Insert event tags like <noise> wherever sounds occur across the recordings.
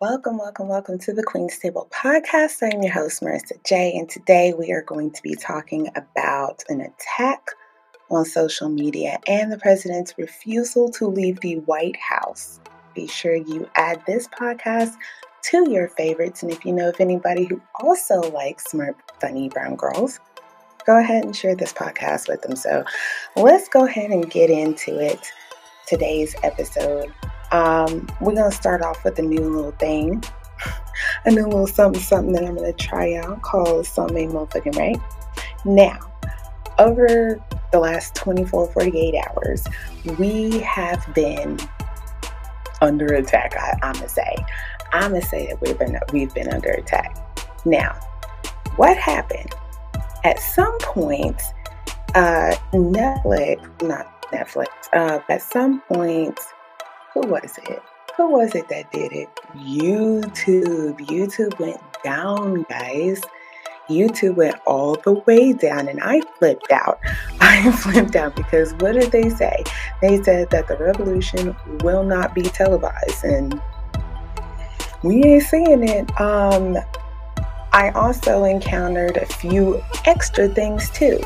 Welcome, welcome, welcome to the Queen's Table podcast. I'm your host, Marissa J, and today we are going to be talking about an attack on social media and the president's refusal to leave the White House. Be sure you add this podcast to your favorites, and if you know of anybody who also likes smart, funny brown girls, go ahead and share this podcast with them. So let's go ahead and get into it. Today's episode um, we're gonna start off with a new little thing, <laughs> a new little something something that I'm gonna try out called Some Ain't Motherfucking Right. Now, over the last 24, 48 hours, we have been under attack. I, am gonna say, I'm gonna say that we've been we've been under attack. Now, what happened? At some point, uh, Netflix, not Netflix, uh, at some point who was it? Who was it that did it? YouTube. YouTube went down, guys. YouTube went all the way down and I flipped out. <laughs> I flipped out because what did they say? They said that the revolution will not be televised and we ain't seeing it. Um I also encountered a few extra things too.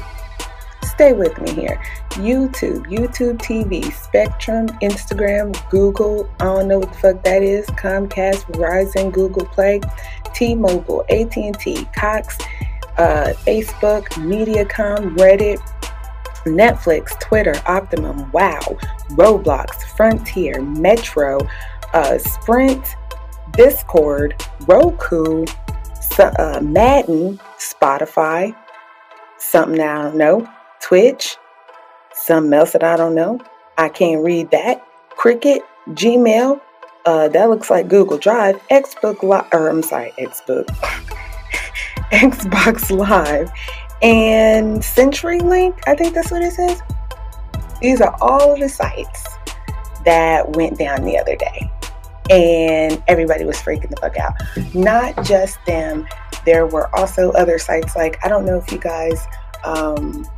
Stay with me here. YouTube, YouTube TV, Spectrum, Instagram, Google, I don't know what the fuck that is, Comcast, Verizon, Google Play, T-Mobile, AT&T, Cox, uh, Facebook, Mediacom, Reddit, Netflix, Twitter, Optimum, Wow, Roblox, Frontier, Metro, uh, Sprint, Discord, Roku, uh, Madden, Spotify, something I don't know, Twitch, something else that I don't know. I can't read that. Cricket, Gmail, uh, that looks like Google Drive, Xbox Live, or I'm sorry, Xbox, <laughs> Xbox Live, and CenturyLink. I think that's what it says. These are all of the sites that went down the other day, and everybody was freaking the fuck out. Not just them. There were also other sites like I don't know if you guys um,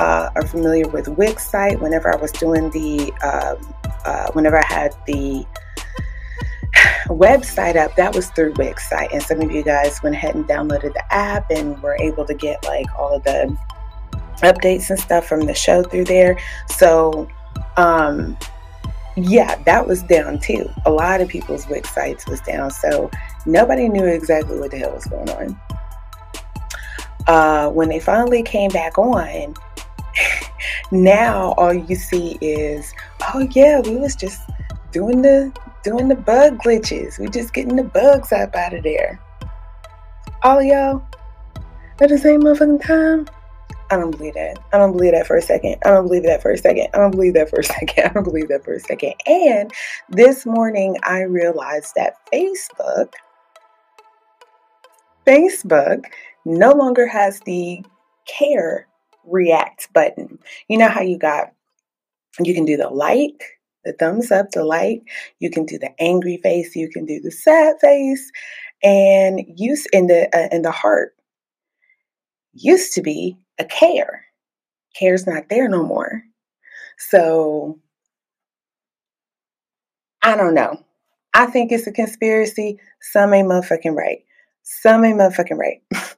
uh, are familiar with Wix site, whenever I was doing the, um, uh, whenever I had the <sighs> website up, that was through Wix site. And some of you guys went ahead and downloaded the app and were able to get like all of the updates and stuff from the show through there. So, um, yeah, that was down too. A lot of people's Wix sites was down. So nobody knew exactly what the hell was going on. Uh, when they finally came back on, now all you see is, oh yeah, we was just doing the doing the bug glitches. We just getting the bugs up out of there. All y'all at the same motherfucking time. I don't believe that. I don't believe that for a second. I don't believe that for a second. I don't believe that for a <laughs> second. I don't believe that for a second. And this morning I realized that Facebook, Facebook no longer has the care react button. You know how you got, you can do the like, the thumbs up, the like, you can do the angry face, you can do the sad face, and use in the uh, in the heart used to be a care. Care's not there no more. So I don't know. I think it's a conspiracy. Some ain't motherfucking right. Some ain't motherfucking right. <laughs>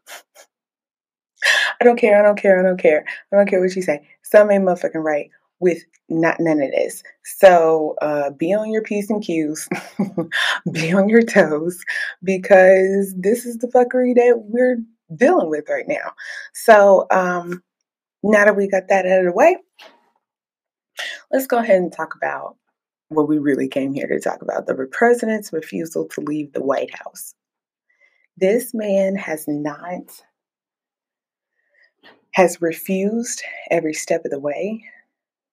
I don't care. I don't care. I don't care. I don't care what you say. Some ain't motherfucking right with not none of this. So uh, be on your p's and q's, <laughs> be on your toes, because this is the fuckery that we're dealing with right now. So um, now that we got that out of the way, let's go ahead and talk about what we really came here to talk about: the president's refusal to leave the White House. This man has not has refused every step of the way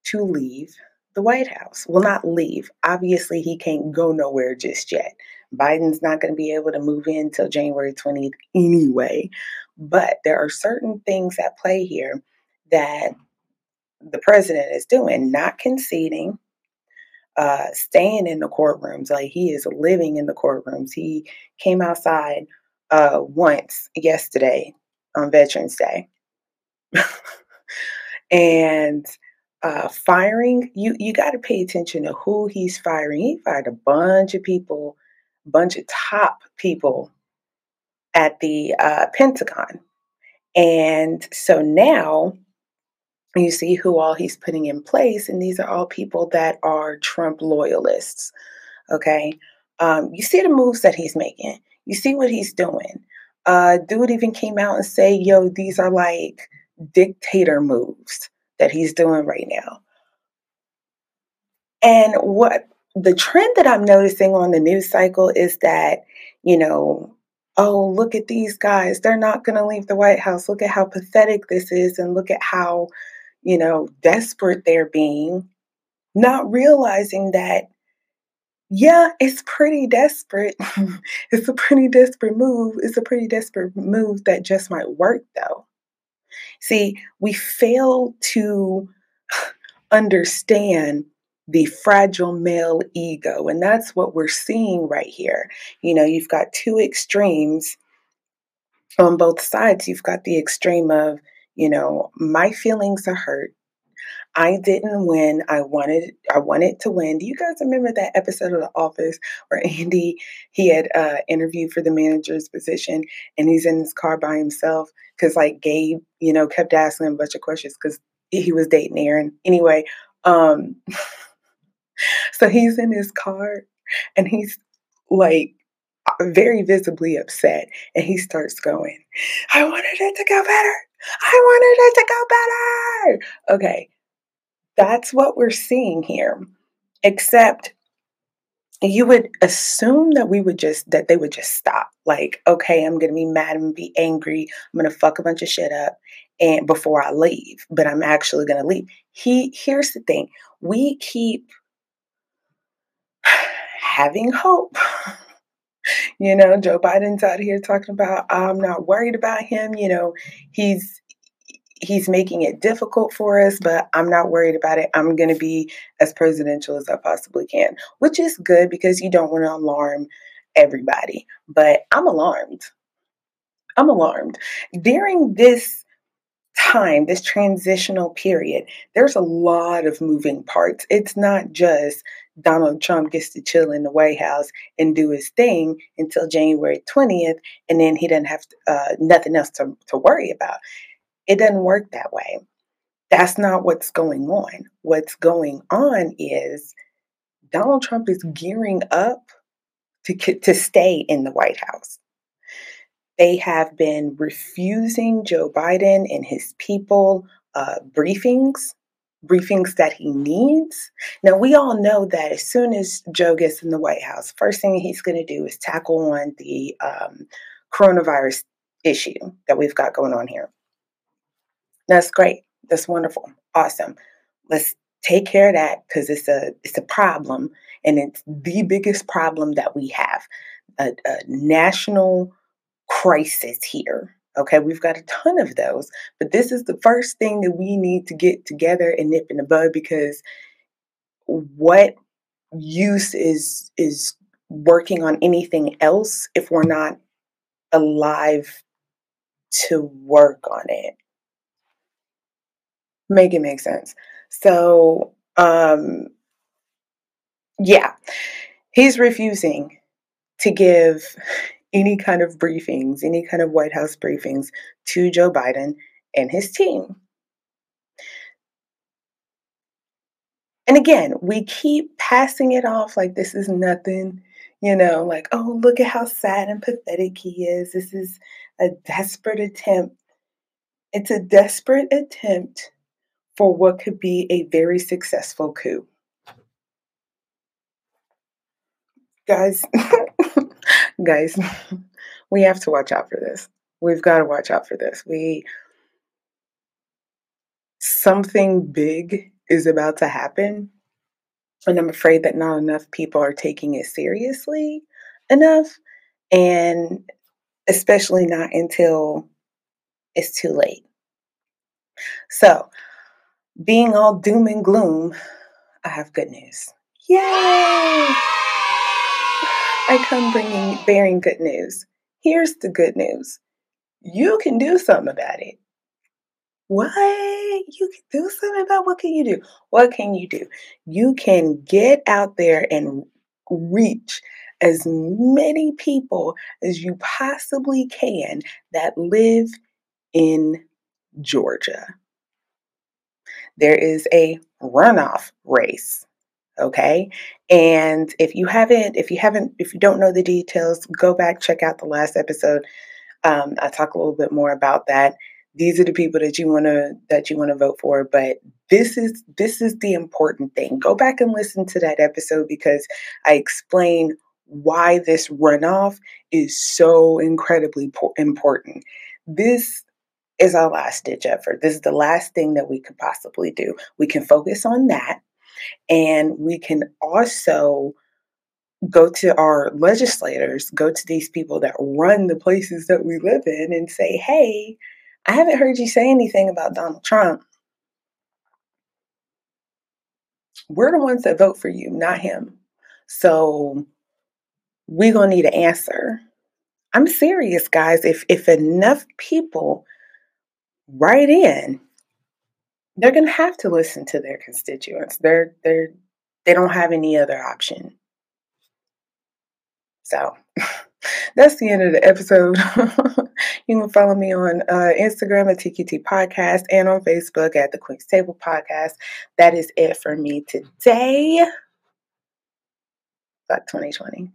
to leave the White House. Will not leave. Obviously, he can't go nowhere just yet. Biden's not going to be able to move in till January 20th anyway. But there are certain things at play here that the president is doing, not conceding, uh, staying in the courtrooms. Like he is living in the courtrooms. He came outside uh, once yesterday on Veterans Day <laughs> and uh, firing, you you got to pay attention to who he's firing. He fired a bunch of people bunch of top people at the uh, Pentagon. And so now you see who all he's putting in place, and these are all people that are Trump loyalists. Okay. Um, you see the moves that he's making, you see what he's doing. Uh, dude even came out and say, yo, these are like dictator moves that he's doing right now. And what the trend that I'm noticing on the news cycle is that, you know, oh, look at these guys. They're not going to leave the White House. Look at how pathetic this is. And look at how, you know, desperate they're being. Not realizing that, yeah, it's pretty desperate. <laughs> it's a pretty desperate move. It's a pretty desperate move that just might work, though. See, we fail to <sighs> understand the fragile male ego. And that's what we're seeing right here. You know, you've got two extremes on both sides. You've got the extreme of, you know, my feelings are hurt. I didn't win. I wanted I wanted to win. Do you guys remember that episode of The Office where Andy he had uh interviewed for the manager's position and he's in his car by himself because like Gabe, you know, kept asking him a bunch of questions because he was dating Erin. Anyway, um <laughs> so he's in his car and he's like very visibly upset and he starts going, I wanted it to go better. I wanted it to go better. Okay, that's what we're seeing here. Except you would assume that we would just that they would just stop. Like, okay, I'm gonna be mad and be angry. I'm gonna fuck a bunch of shit up and before I leave, but I'm actually gonna leave. He here's the thing. We keep having hope. you know, Joe Biden's out here talking about I'm not worried about him. You know, he's he's making it difficult for us, but I'm not worried about it. I'm going to be as presidential as I possibly can, which is good because you don't want to alarm everybody. But I'm alarmed. I'm alarmed. During this time, this transitional period, there's a lot of moving parts. It's not just Donald Trump gets to chill in the White House and do his thing until January 20th, and then he doesn't have to, uh, nothing else to, to worry about. It doesn't work that way. That's not what's going on. What's going on is Donald Trump is gearing up to, to stay in the White House. They have been refusing Joe Biden and his people uh, briefings, briefings that he needs. Now, we all know that as soon as Joe gets in the White House, first thing he's going to do is tackle on the um, coronavirus issue that we've got going on here. That's great. That's wonderful. Awesome. Let's take care of that because it's a it's a problem and it's the biggest problem that we have. A, a national crisis here. Okay, we've got a ton of those, but this is the first thing that we need to get together and nip in the bud because what use is is working on anything else if we're not alive to work on it make it make sense. So, um, yeah, he's refusing to give any kind of briefings, any kind of White House briefings to Joe Biden and his team. And again, we keep passing it off like this is nothing, you know, like, oh, look at how sad and pathetic he is. This is a desperate attempt. It's a desperate attempt for what could be a very successful coup. Guys, <laughs> guys, <laughs> we have to watch out for this. We've got to watch out for this. We something big is about to happen. And I'm afraid that not enough people are taking it seriously enough. And especially not until it's too late. So being all doom and gloom, I have good news. Yay! I come bringing, bearing good news. Here's the good news you can do something about it. What? You can do something about what can you do? What can you do? You can get out there and reach as many people as you possibly can that live in Georgia. There is a runoff race okay? And if you haven't if you haven't if you don't know the details go back check out the last episode. Um, i talk a little bit more about that. These are the people that you want to that you want to vote for but this is this is the important thing. Go back and listen to that episode because i explain why this runoff is so incredibly important. This is our last ditch effort this is the last thing that we could possibly do we can focus on that and we can also go to our legislators, go to these people that run the places that we live in and say, hey, I haven't heard you say anything about Donald Trump. We're the ones that vote for you, not him. So we're going to need an answer. I'm serious, guys. If, if enough people write in they're going to have to listen to their constituents. They're they're they don't have any other option. So <laughs> that's the end of the episode. <laughs> you can follow me on uh, Instagram at TQT Podcast and on Facebook at the Queen's Table Podcast. That is it for me today. Back 2020.